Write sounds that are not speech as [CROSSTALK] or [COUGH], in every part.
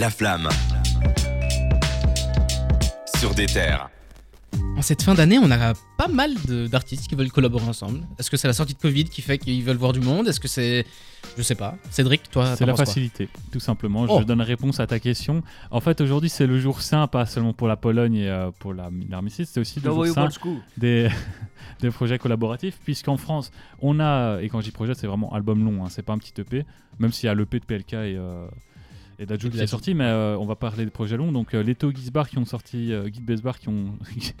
La flamme. Sur des terres. En cette fin d'année, on a pas mal de- d'artistes qui veulent collaborer ensemble. Est-ce que c'est la sortie de Covid qui fait qu'ils veulent voir du monde? Est-ce que c'est. Je sais pas. Cédric, toi, C'est la facilité, tout simplement. Oh. Je donne réponse à ta question. En fait, aujourd'hui, c'est le jour saint, pas seulement pour la Pologne et euh, pour la- l'armistice, c'est aussi le jour saint des, [LAUGHS] des projets collaboratifs, puisqu'en France, on a, et quand je dis projet, c'est vraiment album long, hein, c'est pas un petit EP, même s'il y a l'EP de PLK et, euh, et est sorti, mais euh, on va parler des projets longs. Donc, euh, les Tao Gizbar qui ont sorti, euh, Guide Besbar qui ont.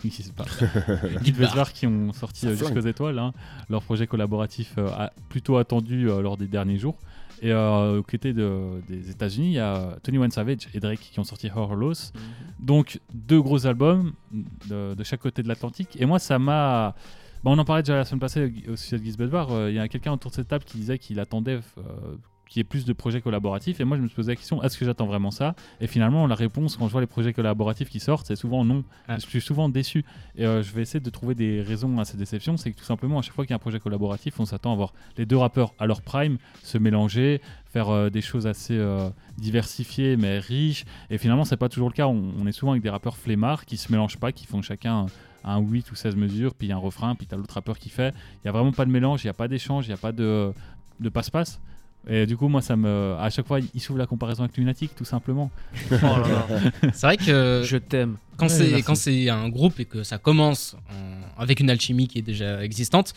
Gizbar. Guide Besbar qui ont sorti euh. Jusqu'aux étoiles, hein, leur projet collaboratif euh, a- plutôt attendu lors des derniers jours. Et côtés de- des États-Unis, il y a Tony One Savage et Drake qui ont sorti Horror Loss. Donc deux gros albums de, de chaque côté de l'Atlantique. Et moi, ça m'a. Bah, on en parlait déjà la semaine passée au sujet de euh, Il y a quelqu'un autour de cette table qui disait qu'il attendait euh, qu'il y ait plus de projets collaboratifs. Et moi, je me suis posé la question est-ce que j'attends vraiment ça? Et finalement, la réponse, quand je vois les projets collaboratifs qui sortent, c'est souvent non. Ah. Je suis souvent déçu. Et euh, je vais essayer de trouver des raisons à cette déception. C'est que tout simplement, à chaque fois qu'il y a un projet collaboratif, on s'attend à voir les deux rappeurs à leur prime se mélanger, faire euh, des choses assez euh, diversifiées mais riches. Et finalement, c'est pas toujours le cas. On, on est souvent avec des rappeurs flemmards qui se mélangent pas, qui font chacun un 8 ou 16 mesures, puis il y a un refrain, puis tu as l'autre rappeur qui fait. Il y a vraiment pas de mélange, il n'y a pas d'échange, il n'y a pas de, de passe-passe. Et du coup, moi, ça me. À chaque fois, il s'ouvre la comparaison avec Lunatic, tout simplement. Oh là là. [LAUGHS] C'est vrai que Je t'aime. quand Ouais, c'est merci. quand c'est un groupe et que ça commence en- avec une alchimie qui est déjà existante,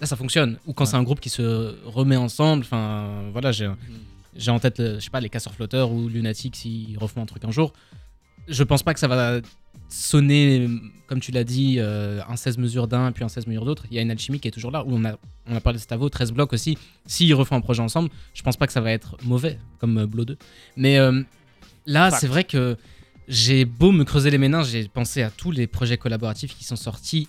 là ça fonctionne. Ou quand Ouais. c'est un groupe qui se remet ensemble, enfin voilà, j'ai j'ai en tête, je sais pas, les casseurs flotteurs ou Lunatic s'ils refont un truc un jour. Je pense pas que ça va sonner, comme tu l'as dit, euh, un 16 mesures d'un puis un 16 mesures d'autre. Il y a une alchimie qui est toujours là. Où on a, on a parlé de Stavo, 13 blocs aussi. S'ils refont un projet ensemble, je pense pas que ça va être mauvais, comme euh, Blow 2. Mais euh, là, c'est vrai que j'ai beau me creuser les méninges, j'ai pensé à tous les projets collaboratifs qui sont sortis.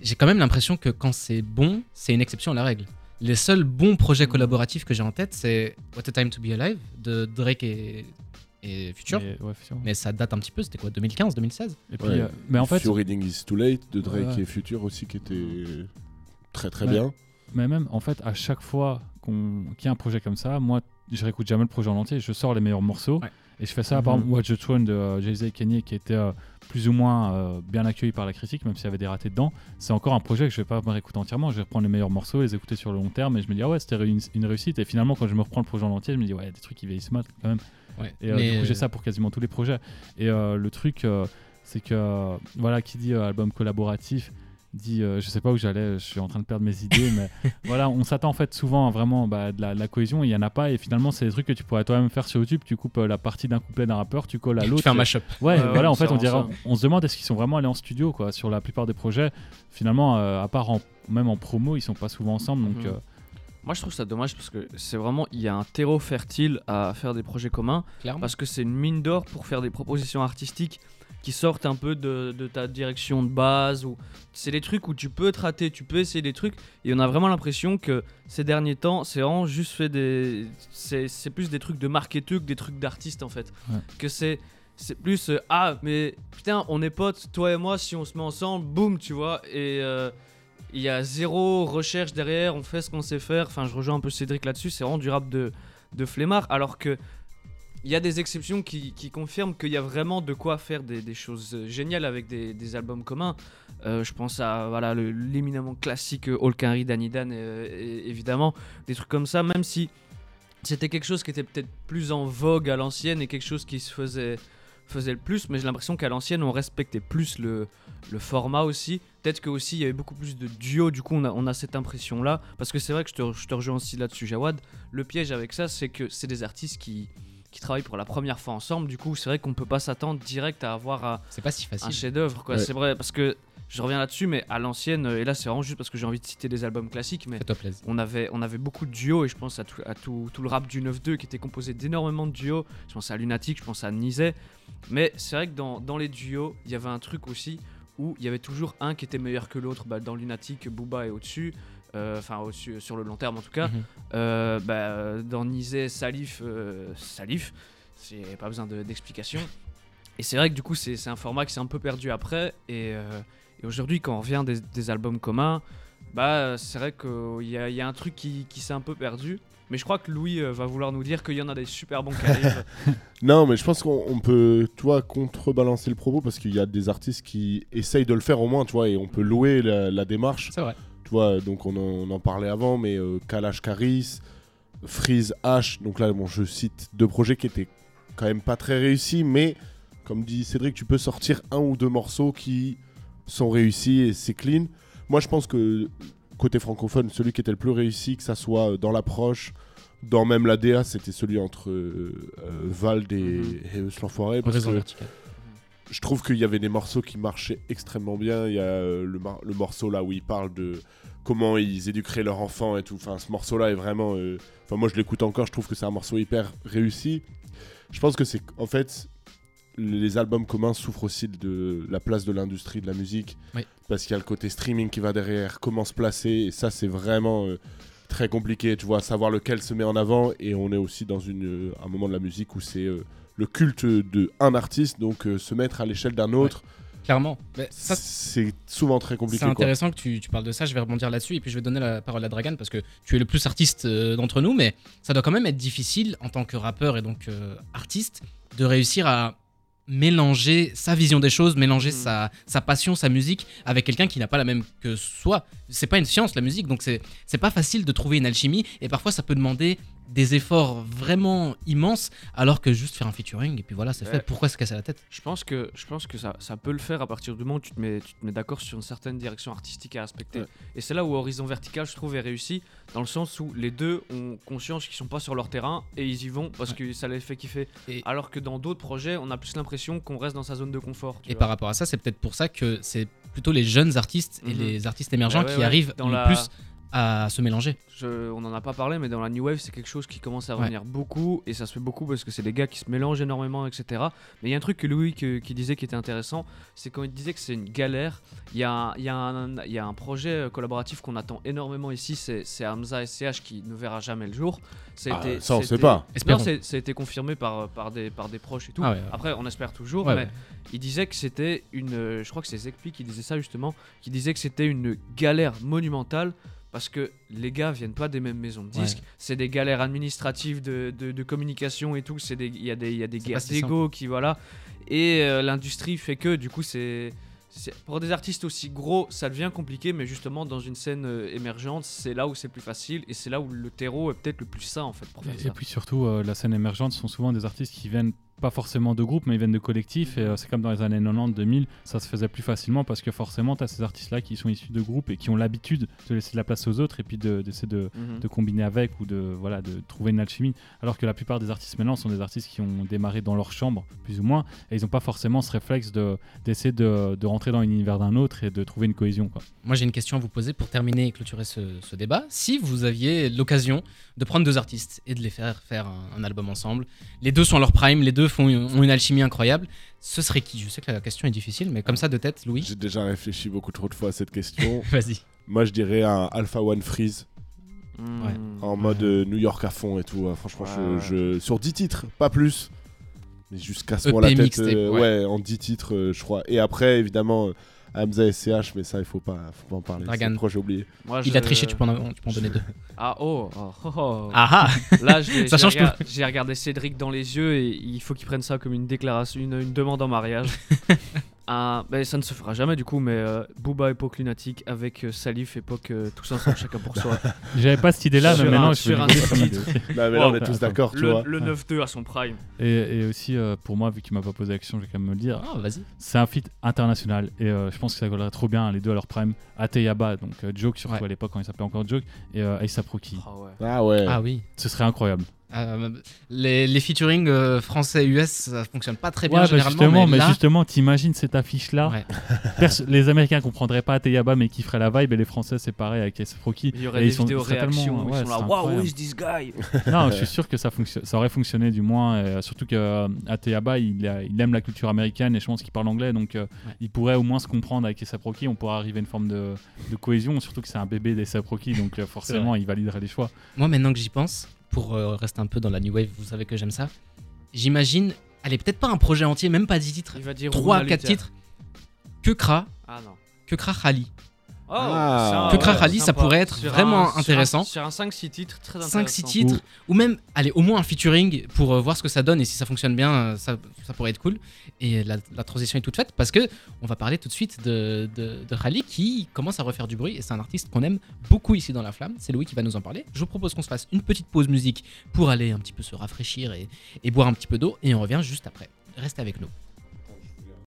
J'ai quand même l'impression que quand c'est bon, c'est une exception à la règle. Les seuls bons projets collaboratifs que j'ai en tête, c'est What a Time to Be Alive de Drake et, et Future. Mais, ouais, Future. Mais ça date un petit peu, c'était quoi 2015, 2016 Et puis, Ouais. euh, mais en fait, Reading is Too Late de Drake Ouais. et Future aussi qui était très très bien. Mais même, en fait, à chaque fois qu'on- qu'il y a un projet comme ça, moi, je réécoute jamais le projet en entier, je sors les meilleurs morceaux. Et je fais ça, par Mhm. exemple, Watch the Throne de euh, Jay-Z et Kanye, qui était euh, plus ou moins euh, bien accueilli par la critique, même s'il y avait des ratés dedans. C'est encore un projet que je vais pas me réécouter entièrement. Je vais reprendre les meilleurs morceaux, les écouter sur le long terme, et je me dis, ah ouais, c'était une, une réussite. Et finalement, quand je me reprends le projet en entier, je me dis, ouais, il y a des trucs qui vieillissent mal quand même. Ouais. Et euh, Mais, du coup, j'ai ça pour quasiment tous les projets. Et euh, le truc, c'est que, voilà, qui dit album collaboratif, dit, euh, je sais pas où j'allais, je suis en train de perdre mes idées, mais [LAUGHS] voilà, on s'attend en fait souvent à vraiment bah, de, la, de la cohésion, il y en a pas, et finalement, c'est des trucs que tu pourrais toi-même faire sur YouTube. Tu coupes euh, la partie d'un couplet d'un rappeur, tu colles à Tu l'autre. fais un et- mashup. Ouais, voilà, en fait, on, dirait, on se demande est-ce qu'ils sont vraiment allés en studio, quoi. Sur la plupart des projets, finalement, euh, à part en- même en promo, ils sont pas souvent ensemble, donc. Mhm. euh, Moi, je trouve ça dommage parce que c'est vraiment, il y a un terreau fertile à faire des projets communs Clairement. parce que c'est une mine d'or pour faire des propositions artistiques qui sortent un peu de, de ta direction de base ou c'est des trucs où tu peux te rater, tu peux essayer des trucs et on a vraiment l'impression que ces derniers temps, c'est vraiment juste fait des c'est c'est plus des trucs de marketeur que des trucs d'artistes en fait. Ouais. Que c'est c'est plus euh, ah mais putain, on est potes, toi et moi si on se met ensemble, boum, tu vois et euh, il y a zéro recherche derrière, on fait ce qu'on sait faire. Enfin, je rejoins un peu Cédric là-dessus, c'est vraiment du rap de, de flemmard. Alors que il y a des exceptions qui, confirment qu'il y a vraiment de quoi faire des, choses euh, géniales avec des, albums communs. Euh, je pense à voilà l'éminemment classique euh, All Can Read, Danny Dan, et- évidemment, des trucs comme ça, même si c'était quelque chose qui était peut-être plus en vogue à l'ancienne et quelque chose qui se faisait, le plus, mais j'ai l'impression qu'à l'ancienne on respectait plus le, format aussi. Peut-être que aussi il y avait beaucoup plus de duos, du coup on a, on a cette impression là. Parce que c'est vrai que je te, je te rejoins aussi là-dessus, Jawad. Le piège avec ça, c'est que c'est des artistes qui, qui travaillent pour la première fois ensemble. Du coup, c'est vrai qu'on peut pas s'attendre direct à avoir un, C'est pas si un facile. chef-d'œuvre, quoi. Ouais. C'est vrai, parce que je reviens là-dessus, mais à l'ancienne, euh, et là c'est vraiment juste parce que j'ai envie de citer des albums classiques, mais on avait, on avait beaucoup de duos et je pense à tout, à tout, tout le rap du 9-2 qui était composé d'énormément de duos. Je pense à Lunatic, je pense à Nizet. Mais c'est vrai que dans, dans les duos, il y avait un truc aussi où il y avait toujours un qui était meilleur que l'autre. Bah, dans Lunatic, Booba est au-dessus. Euh, Enfin, sur le long terme en tout cas. Euh, bah, dans Nizet, Salif, euh, Salif. C'est pas besoin de- d'explication. Et c'est vrai que du coup, c'est un format qui s'est un peu perdu après. Et, euh, et aujourd'hui, quand on revient des, des albums communs, Bah, c'est vrai qu'il y, a- il y a un truc qui, qui s'est un peu perdu. Mais je crois que Louis va vouloir nous dire qu'il y en a des super bons qui arrivent. [LAUGHS] Non, mais je pense qu'on on peut, toi, contrebalancer le propos parce qu'il y a des artistes qui essayent de le faire au moins, tu vois, et on peut louer la, la démarche. C'est vrai. Tu vois, donc on en, on en parlait avant, mais euh, Kalash Karis, Freeze H, donc là, bon, je cite deux projets qui étaient quand même pas très réussis, mais comme dit Cédric, tu peux sortir un ou deux morceaux qui sont réussis et c'est clean. Moi, je pense que côté francophone, celui qui était le plus réussi, que ça soit dans l'approche, dans même la DA, c'était celui entre euh, euh, Vald et, vertical. Je trouve qu'il y avait des morceaux qui marchaient extrêmement bien. Il y a euh, le, morceau là où ils parlent de comment ils éduqueraient leur enfant et tout. Enfin, ce morceau-là est vraiment. euh, Enfin, moi, je l'écoute encore. Je trouve que c'est un morceau hyper réussi. Je pense que c'est en fait les albums communs souffrent aussi de la place de l'industrie de la musique Oui. parce qu'il y a le côté streaming qui va derrière, comment se placer et ça c'est vraiment euh, très compliqué. Tu vois, savoir lequel se met en avant et on est aussi dans une un moment de la musique où c'est le culte de un artiste, donc euh, se mettre à l'échelle d'un autre, Clairement. Mais ça, c'est souvent très c'est compliqué. quoi. intéressant que tu, tu parles de ça. Je vais rebondir là-dessus et puis je vais donner la parole à Dragan parce que tu es le plus artiste euh, d'entre nous, mais ça doit quand même être difficile en tant que rappeur et donc euh, artiste de réussir à mélanger sa vision des choses, mélanger Mm. sa, sa passion, sa musique avec quelqu'un qui n'a pas la même que soi. C'est pas une science la musique, donc c'est pas facile de trouver une alchimie et parfois ça peut demander des efforts vraiment immenses alors que juste faire un featuring et puis voilà c'est Ouais. fait. Pourquoi se casser la tête? Je pense que, je pense que ça, ça peut le faire à partir du moment où tu te mets, tu te mets d'accord sur une certaine direction artistique à respecter. Ouais. Et c'est là où Horizon Vertical, je trouve, est réussi, dans le sens où les deux ont conscience qu'ils sont pas sur leur terrain et ils y vont parce que ça les fait kiffer. Et- Alors que dans d'autres projets, on a plus l'impression qu'on reste dans sa zone de confort. tu Et vois. par rapport à ça, c'est peut-être pour ça que c'est plutôt les jeunes artistes et Mhm. les artistes émergents Bah ouais, qui ouais. arrivent Dans le la- plus à se mélanger. Je- on en a pas parlé, mais dans la New Wave, c'est quelque chose qui commence à Ouais. revenir beaucoup, et ça se fait beaucoup parce que c'est des gars qui se mélangent énormément, etc. Mais il y a un truc que Louis que- qui disait qui était intéressant, c'est quand il disait que c'est une galère. Il y, a un- il y, a un- il y a un projet euh, collaboratif qu'on attend énormément ici, c'est c'est Hamza SCH qui ne verra jamais le jour. Ça, a Ah, été- ça, on a sait pas. Espérons. Non, ça a été confirmé par, par, des, par des proches et tout. Ah ouais, ouais. Après, on espère toujours, Ouais, mais ouais. il disait que c'était une. euh, Je crois que c'est Zekpi qui disait ça justement, qui disait que c'était une galère monumentale parce que les gars viennent pas des mêmes maisons de disques. Ouais. C'est des galères administratives de, de- de communication et tout. C'est des- Il y a des, y a des guerres d'ego qui. Voilà. Et euh, l'industrie fait que du coup, c'est. Pour des artistes aussi gros, ça devient compliqué, mais justement, dans une scène euh, émergente, c'est là où c'est plus facile et c'est là où le terreau est peut-être le plus sain en fait pour faire Et, ça. et puis surtout, euh, la scène émergente sont souvent des artistes qui viennent pas forcément de groupe, mais ils viennent de collectifs. Et euh, c'est comme dans les années 90-2000, ça se faisait plus facilement parce que forcément, tu as ces artistes-là qui sont issus de groupes et qui ont l'habitude de laisser de la place aux autres et puis de- d'essayer de, Mhm. de combiner avec ou de, voilà, de trouver une alchimie. Alors que la plupart des artistes maintenant sont des artistes qui ont démarré dans leur chambre, plus ou moins, et ils n'ont pas forcément ce réflexe de- d'essayer de, de rentrer dans l'univers d'un autre et de trouver une cohésion. Quoi. Moi, j'ai une question à vous poser pour terminer et clôturer ce, ce débat. Si vous aviez l'occasion de prendre deux artistes et de les faire faire un, un album ensemble, les deux sont à leur prime, les deux font, ont une alchimie incroyable, ce serait qui? Je sais que la question est difficile, mais comme ça de tête, Louis, J'ai déjà réfléchi beaucoup trop de fois à cette question. [LAUGHS] vas-y. Moi, je dirais un Alpha One Freeze. Ouais. en mode euh, New York à fond et tout. hein. Franchement, je- Ouais. je, sur 10 titres, pas plus. Mais juste casse-moi la EP tête. mixtape, euh, ouais. ouais. en 10 titres, euh, je crois. Et après, évidemment, euh, Hamza SCH, mais ça, il faut pas, faut pas en parler. Dragan. J'ai oublié. Moi, Il je- a triché, tu peux en, tu peux en donner deux. [LAUGHS] Ah oh, oh, oh, oh. Ah ah Là, j'ai [LAUGHS] Ça j'ai change regard- j'ai regardé Cédric dans les yeux et il faut qu'il prenne ça comme une déclaration, une, une demande en mariage. [LAUGHS] Un- ben, ça ne se fera jamais du coup, mais euh, Booba époque lunatique avec euh, Salif époque euh, tous ensemble chacun pour soi. [LAUGHS] J'avais pas cette idée-là, mais maintenant je sur me un. Non, mais là, on est tous d'accord, tu Le, vois. le 9-2 à son prime. Et, et aussi, euh, pour moi, vu qu'il m'a pas posé la question, je vais quand même me le dire. Ah, vas-y. C'est un feat international et euh, je pense que ça collerait trop bien les deux à leur prime. Ateyaba, donc euh, Joke surtout Ouais. à l'époque quand il s'appelait encore Joke, et euh, A$AP Rocky. Ah ouais. Ah ouais. Ah oui. Ce serait incroyable. Euh, les, les featuring euh, français-US, ça fonctionne pas très bien Ouais, bah, généralement. justement, mais, mais là, justement, t'imagines cette affiche-là. Ouais. [LAUGHS] Perso- les Américains comprendraient pas Ateyaba, mais qui ferait la vibe, et les Français, c'est pareil avec A$AP Rocky. Il y aurait Et des ils sont- vidéos réactions ouais, ils sont là Wow, is this guy? [LAUGHS] Non, je suis sûr que ça, aurait fonctionné du moins. et, euh, surtout que Ateyaba, il, a- il aime la culture américaine et je pense qu'il parle anglais, donc Ouais. il pourrait au moins se comprendre avec A$AP Rocky. On pourrait arriver à une forme de, de cohésion, surtout que c'est un bébé d'A$AP Rocky, donc forcément, il validerait les choix. Moi, maintenant que j'y pense, pour euh, rester un peu dans la new wave, vous savez que j'aime ça. J'imagine, allez, peut-être pas un projet entier, même pas 10 titres, Il va dire 3 Oumna 4 Luther. titres. Que Kra, Ah non. que Kra Khali. Oh, Ah. Que Crash Rally, ça pourrait être Sur vraiment un- sur un- intéressant. Sur un 5-6 titres, très 5-6 intéressant. titres, ou même, allez, au moins un featuring pour euh, voir ce que ça donne et si ça fonctionne bien, euh, ça, ça pourrait être cool. Et la, la transition est toute faite parce que on va parler tout de suite de, de, de Rally qui commence à refaire du bruit et c'est un artiste qu'on aime beaucoup ici dans la flamme. C'est Louis qui va nous en parler. Je vous propose qu'on se fasse une petite pause musique pour aller un petit peu se rafraîchir et, et boire un petit peu d'eau et on revient juste après. Restez avec nous.